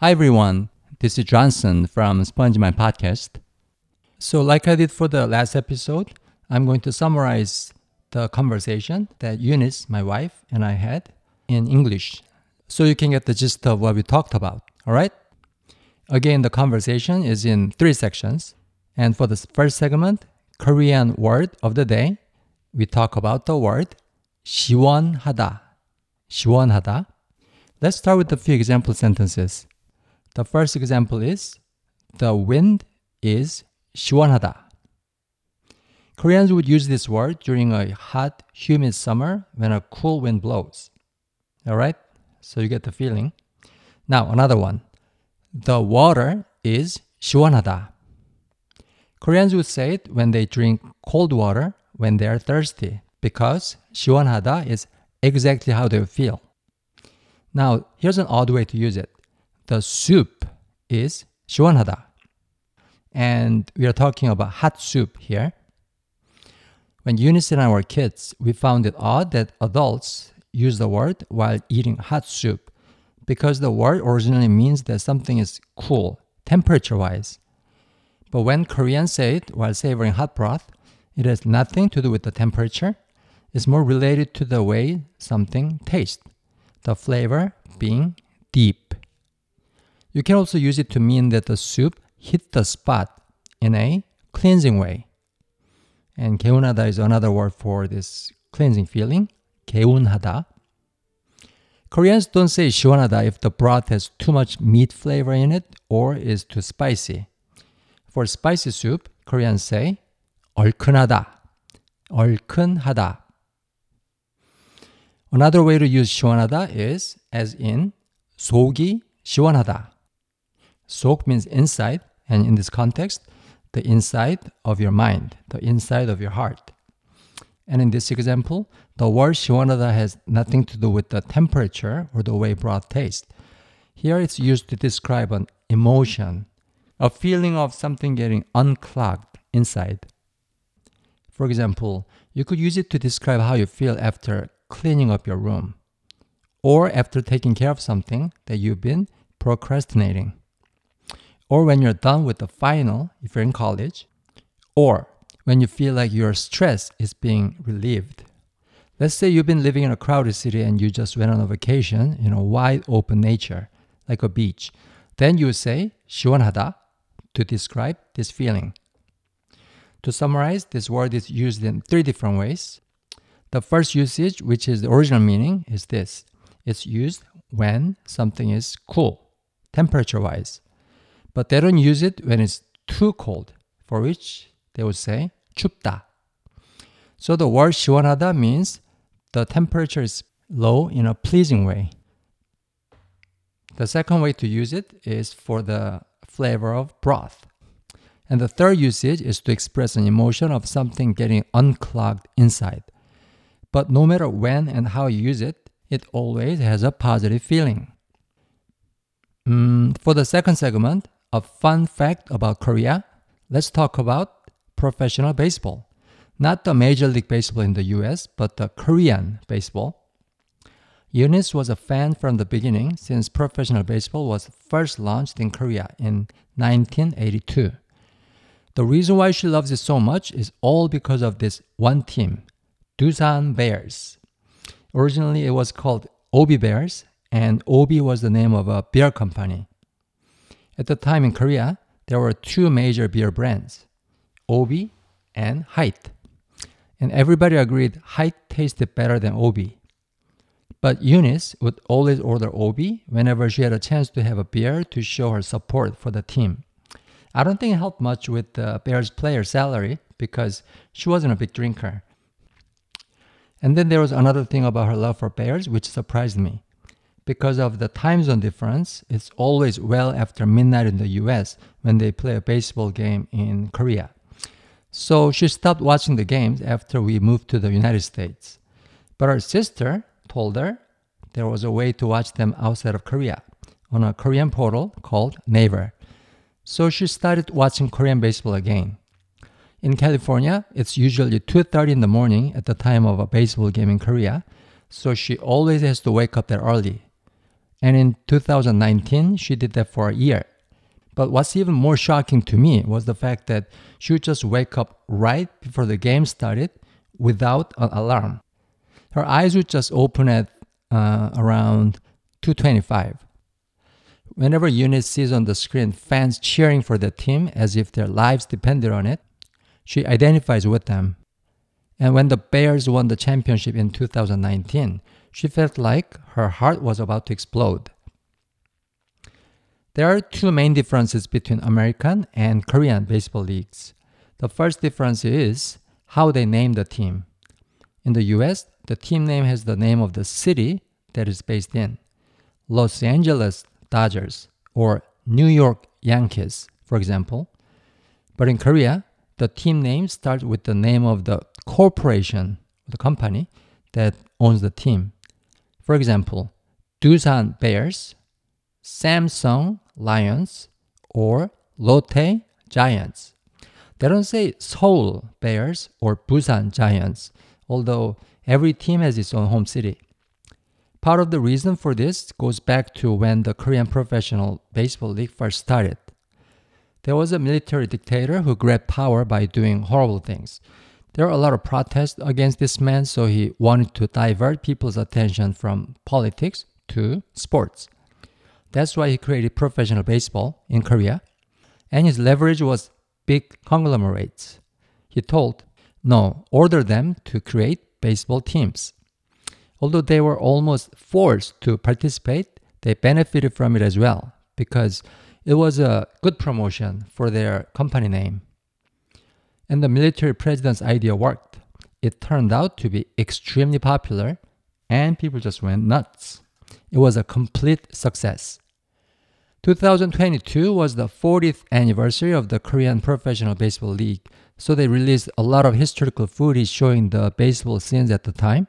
Hi everyone, this is Johnson from SpongeMind Podcast. So, like I did for the last episode, I'm going to summarize the conversation that Eunice, my wife, and I had in English so you can get the gist of what we talked about. All right? Again, the conversation is in three sections. And for the first segment, Korean word of the day, we talk about the word 시원하다. 시원하다. Let's start with a few example sentences. The first example is the wind is 시원하다. Koreans would use this word during a hot, humid summer when a cool wind blows. All right? So you get the feeling. Now, another one. The water is 시원하다. Koreans would say it when they drink cold water when they are thirsty because 시원하다 is exactly how they feel. Now, here's an odd way to use it. The soup is 시원하다. And we are talking about hot soup here. When Eunice and I were kids, we found it odd that adults use the word while eating hot soup because the word originally means that something is cool, temperature wise. But when Koreans say it while savoring hot broth, it has nothing to do with the temperature. It's more related to the way something tastes, the flavor being deep. You can also use it to mean that the soup hit the spot in a cleansing way. And 개운하다 is another word for this cleansing feeling. 개운하다. Koreans don't say 시원하다 if the broth has too much meat flavor in it or is too spicy. For spicy soup, Koreans say 얼큰하다. 얼큰하다. Another way to use 시원하다 is as in 속이 시원하다. Sok means inside, and in this context, the inside of your mind, the inside of your heart. And in this example, the word 시원하다 has nothing to do with the temperature or the way broth tastes. Here it's used to describe an emotion, a feeling of something getting unclogged inside. For example, you could use it to describe how you feel after cleaning up your room or after taking care of something that you've been procrastinating or when you're done with the final if you're in college or when you feel like your stress is being relieved. Let's say you've been living in a crowded city and you just went on a vacation in a wide open nature, like a beach. Then you say 시원하다 to describe this feeling. To summarize, this word is used in three different ways. The first usage, which is the original meaning, is this it's used when something is cool, temperature wise. But they don't use it when it's too cold, for which they would say 춥다. So the word 시원하다 means the temperature is low in a pleasing way. The second way to use it is for the flavor of broth. And the third usage is to express an emotion of something getting unclogged inside. But no matter when and how you use it, it always has a positive feeling. Mm, for the second segment, a fun fact about Korea, let's talk about professional baseball. Not the Major League Baseball in the US, but the Korean baseball. Eunice was a fan from the beginning since professional baseball was first launched in Korea in 1982. The reason why she loves it so much is all because of this one team, Doosan Bears. Originally, it was called OB Bears, and OB was the name of a beer company. At the time in Korea, there were two major beer brands, OB and Hite. And everybody agreed Hite tasted better than OB. But Eunice would always order OB whenever she had a chance to have a beer to show her support for the team. I don't think it helped much with the Bears player salary because she wasn't a big drinker. And then there was another thing about her love for Bears which surprised me. Because of the time zone difference, it's always well after midnight in the US when they play a baseball game in Korea. So she stopped watching the games after we moved to the United States. But her sister told her there was a way to watch them outside of Korea on a Korean portal called Naver. So she started watching Korean baseball again. In California, it's usually 2:30 in the morning at the time of a baseball game in Korea, so she always has to wake up that early. And in 2019, she did that for a year. But what's even more shocking to me was the fact that she would just wake up right before the game started without an alarm. Her eyes would just open at uh, around 225. Whenever Eunice sees on the screen fans cheering for the team as if their lives depended on it, she identifies with them. And when the Bears won the championship in 2019, she felt like her heart was about to explode. There are two main differences between American and Korean baseball leagues. The first difference is how they name the team. In the US, the team name has the name of the city that is based in. Los Angeles Dodgers or New York Yankees, for example. But in Korea, the team name starts with the name of the corporation, the company that owns the team. For example, Doosan Bears, Samsung Lions, or Lotte Giants. They don't say Seoul Bears or Busan Giants, although every team has its own home city. Part of the reason for this goes back to when the Korean Professional Baseball League first started. There was a military dictator who grabbed power by doing horrible things. There were a lot of protests against this man, so he wanted to divert people's attention from politics to sports. That's why he created professional baseball in Korea, and his leverage was big conglomerates. He told, no, order them to create baseball teams. Although they were almost forced to participate, they benefited from it as well because it was a good promotion for their company name. And the military president's idea worked. It turned out to be extremely popular and people just went nuts. It was a complete success. 2022 was the 40th anniversary of the Korean Professional Baseball League, so they released a lot of historical footage showing the baseball scenes at the time.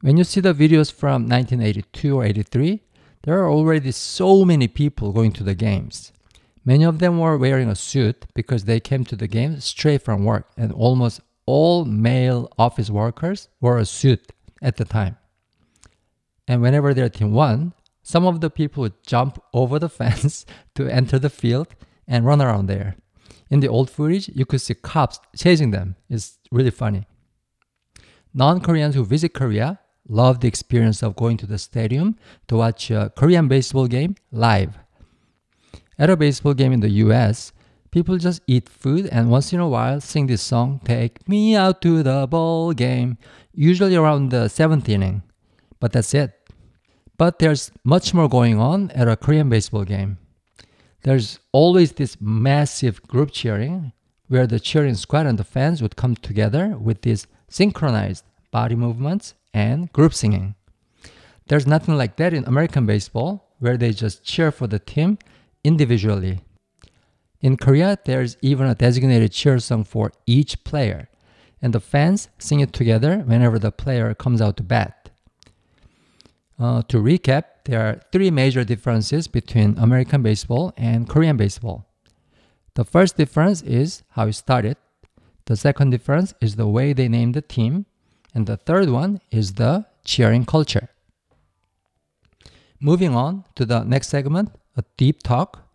When you see the videos from 1982 or 83, there are already so many people going to the games. Many of them were wearing a suit because they came to the game straight from work, and almost all male office workers wore a suit at the time. And whenever their team won, some of the people would jump over the fence to enter the field and run around there. In the old footage, you could see cops chasing them. It's really funny. Non Koreans who visit Korea love the experience of going to the stadium to watch a Korean baseball game live. At a baseball game in the US, people just eat food and once in a while sing this song, Take Me Out to the Ball Game, usually around the seventh inning. But that's it. But there's much more going on at a Korean baseball game. There's always this massive group cheering where the cheering squad and the fans would come together with these synchronized body movements and group singing. There's nothing like that in American baseball where they just cheer for the team individually. In Korea, there's even a designated cheer song for each player, and the fans sing it together whenever the player comes out to bat. Uh, to recap, there are three major differences between American baseball and Korean baseball. The first difference is how it started. The second difference is the way they name the team. And the third one is the cheering culture. Moving on to the next segment, a deep talk.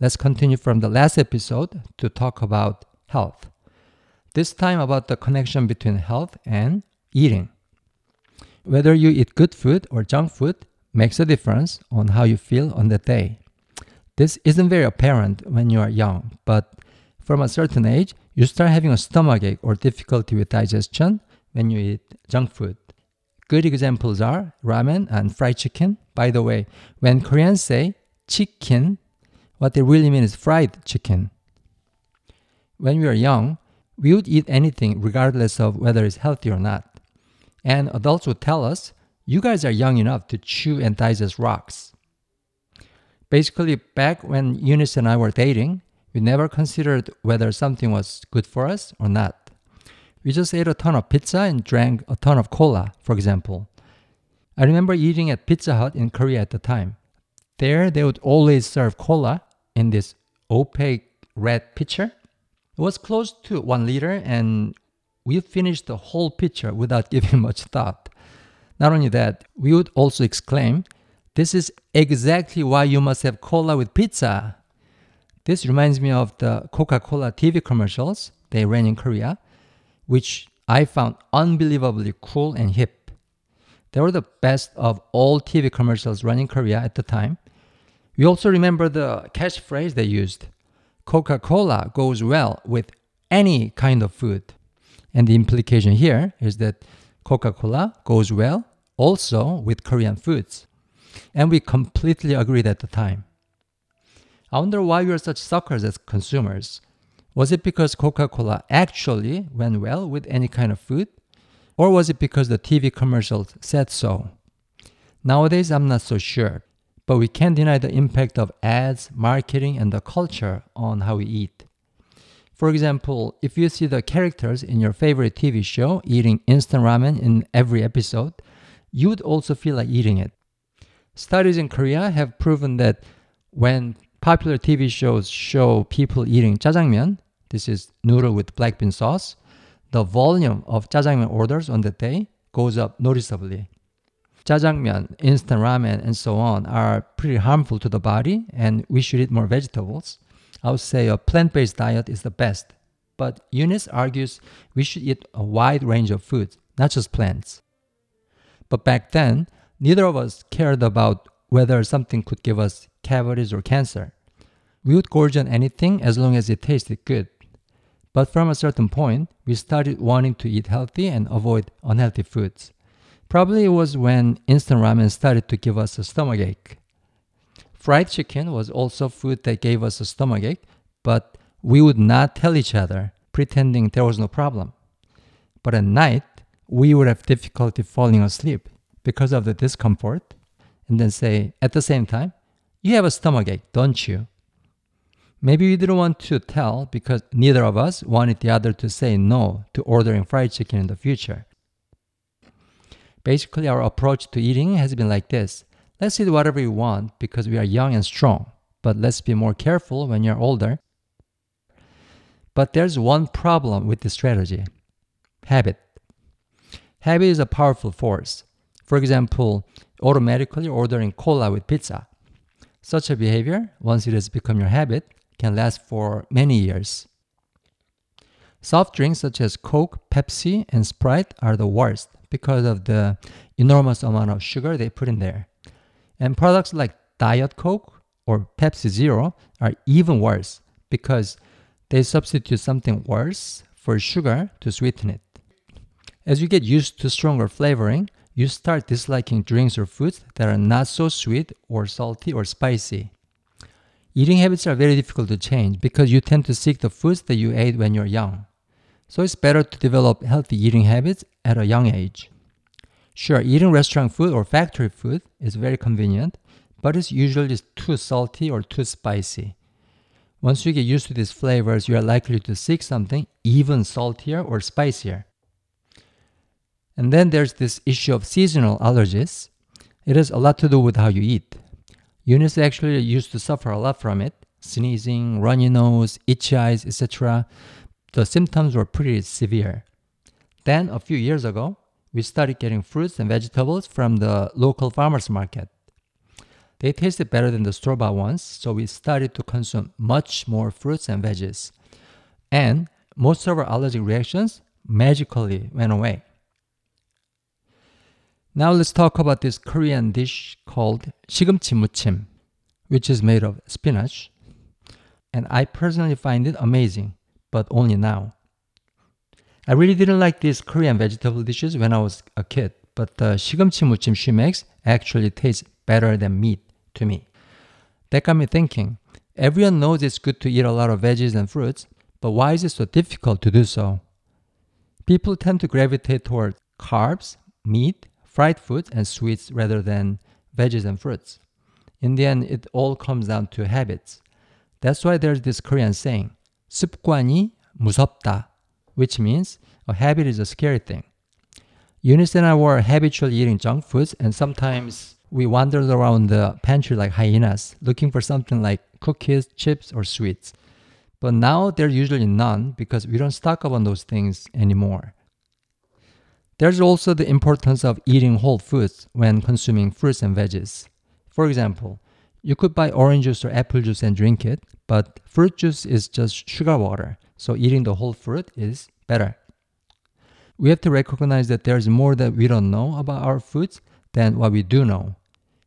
Let's continue from the last episode to talk about health. This time about the connection between health and eating. Whether you eat good food or junk food makes a difference on how you feel on the day. This isn't very apparent when you are young, but from a certain age, you start having a stomachache or difficulty with digestion when you eat junk food. Good examples are ramen and fried chicken. By the way, when Koreans say chicken, what they really mean is fried chicken. When we were young, we would eat anything regardless of whether it's healthy or not. And adults would tell us, you guys are young enough to chew and digest rocks. Basically, back when Eunice and I were dating, we never considered whether something was good for us or not. We just ate a ton of pizza and drank a ton of cola, for example. I remember eating at Pizza Hut in Korea at the time. There, they would always serve cola in this opaque red pitcher. It was close to one liter, and we finished the whole pitcher without giving much thought. Not only that, we would also exclaim, This is exactly why you must have cola with pizza. This reminds me of the Coca Cola TV commercials they ran in Korea, which I found unbelievably cool and hip. They were the best of all TV commercials running in Korea at the time. We also remember the catchphrase they used Coca Cola goes well with any kind of food. And the implication here is that Coca Cola goes well also with Korean foods. And we completely agreed at the time. I wonder why we are such suckers as consumers. Was it because Coca Cola actually went well with any kind of food? Or was it because the TV commercials said so? Nowadays, I'm not so sure, but we can't deny the impact of ads, marketing, and the culture on how we eat. For example, if you see the characters in your favorite TV show eating instant ramen in every episode, you would also feel like eating it. Studies in Korea have proven that when popular TV shows show people eating jjajangmyeon, this is noodle with black bean sauce, the volume of jjajangmyeon orders on that day goes up noticeably. Jjajangmyeon, instant ramen, and so on are pretty harmful to the body, and we should eat more vegetables. I would say a plant based diet is the best, but Eunice argues we should eat a wide range of foods, not just plants. But back then, neither of us cared about whether something could give us cavities or cancer. We would gorge on anything as long as it tasted good. But from a certain point, we started wanting to eat healthy and avoid unhealthy foods. Probably it was when instant ramen started to give us a stomachache. Fried chicken was also food that gave us a stomachache, but we would not tell each other, pretending there was no problem. But at night, we would have difficulty falling asleep because of the discomfort, and then say at the same time, You have a stomachache, don't you? Maybe we didn't want to tell because neither of us wanted the other to say no to ordering fried chicken in the future. Basically, our approach to eating has been like this let's eat whatever we want because we are young and strong, but let's be more careful when you're older. But there's one problem with this strategy habit. Habit is a powerful force. For example, automatically ordering cola with pizza. Such a behavior, once it has become your habit, can last for many years. Soft drinks such as Coke, Pepsi, and Sprite are the worst because of the enormous amount of sugar they put in there. And products like Diet Coke or Pepsi Zero are even worse because they substitute something worse for sugar to sweeten it. As you get used to stronger flavoring, you start disliking drinks or foods that are not so sweet or salty or spicy. Eating habits are very difficult to change because you tend to seek the foods that you ate when you're young. So it's better to develop healthy eating habits at a young age. Sure, eating restaurant food or factory food is very convenient, but it's usually too salty or too spicy. Once you get used to these flavors, you are likely to seek something even saltier or spicier. And then there's this issue of seasonal allergies. It has a lot to do with how you eat. Eunice actually used to suffer a lot from it sneezing, runny nose, itchy eyes, etc The symptoms were pretty severe. Then, a few years ago, we started getting fruits and vegetables from the local farmers market. They tasted better than the store bought ones, so we started to consume much more fruits and veggies. And most of our allergic reactions magically went away. Now let's talk about this Korean dish called 시금치 무침, which is made of spinach. And I personally find it amazing, but only now. I really didn't like these Korean vegetable dishes when I was a kid, but the 시금치 무침 she makes actually tastes better than meat to me. That got me thinking. Everyone knows it's good to eat a lot of veggies and fruits, but why is it so difficult to do so? People tend to gravitate toward carbs, meat, fried foods and sweets rather than veggies and fruits. In the end, it all comes down to habits. That's why there's this Korean saying, 습관이 무섭다, which means a habit is a scary thing. Eunice and I were habitually eating junk foods, and sometimes we wandered around the pantry like hyenas, looking for something like cookies, chips, or sweets. But now there's usually none because we don't stock up on those things anymore. There's also the importance of eating whole foods when consuming fruits and veggies. For example, you could buy orange juice or apple juice and drink it, but fruit juice is just sugar water, so eating the whole fruit is better. We have to recognize that there's more that we don't know about our foods than what we do know.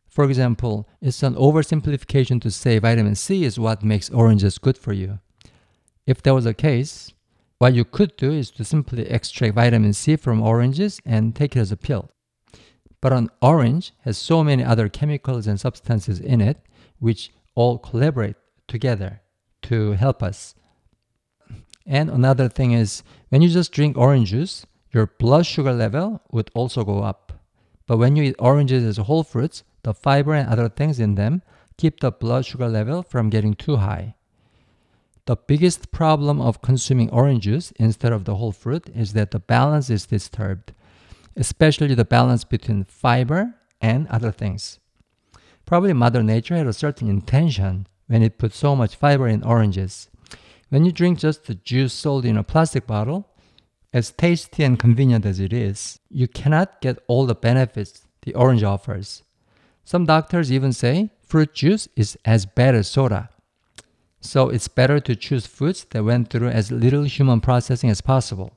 For example, it's an oversimplification to say vitamin C is what makes oranges good for you. If that was the case, what you could do is to simply extract vitamin C from oranges and take it as a pill. But an orange has so many other chemicals and substances in it which all collaborate together to help us. And another thing is when you just drink orange juice, your blood sugar level would also go up. But when you eat oranges as whole fruits, the fiber and other things in them keep the blood sugar level from getting too high. The biggest problem of consuming orange juice instead of the whole fruit is that the balance is disturbed, especially the balance between fiber and other things. Probably Mother Nature had a certain intention when it put so much fiber in oranges. When you drink just the juice sold in a plastic bottle, as tasty and convenient as it is, you cannot get all the benefits the orange offers. Some doctors even say fruit juice is as bad as soda. So it's better to choose foods that went through as little human processing as possible.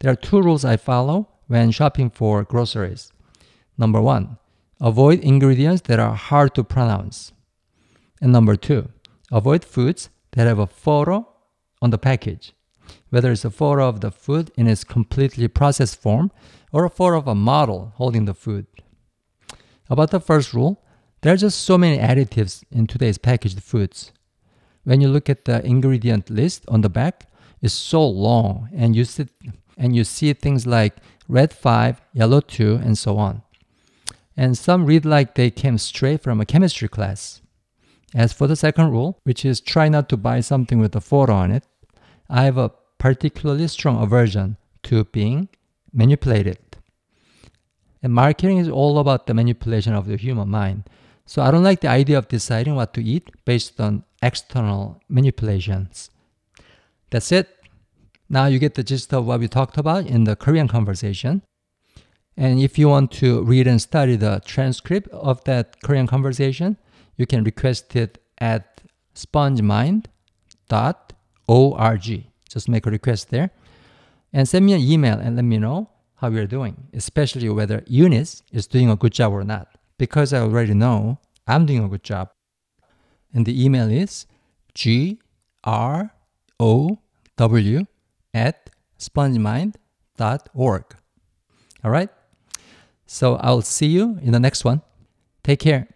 There are two rules I follow when shopping for groceries. Number one, avoid ingredients that are hard to pronounce. And number two, avoid foods that have a photo on the package, whether it's a photo of the food in its completely processed form or a photo of a model holding the food. About the first rule, there are just so many additives in today's packaged foods. When you look at the ingredient list on the back, it's so long and you see, and you see things like red 5, yellow 2, and so on. And some read like they came straight from a chemistry class. As for the second rule, which is try not to buy something with a photo on it, I have a particularly strong aversion to being manipulated. And marketing is all about the manipulation of the human mind. So I don't like the idea of deciding what to eat based on external manipulations. That's it. Now you get the gist of what we talked about in the Korean conversation. And if you want to read and study the transcript of that Korean conversation, you can request it at spongemind.org. Just make a request there. And send me an email and let me know how you're doing, especially whether Eunice is doing a good job or not, because I already know I'm doing a good job. And the email is g r o w at spongemind.org. All right? So I'll see you in the next one. Take care.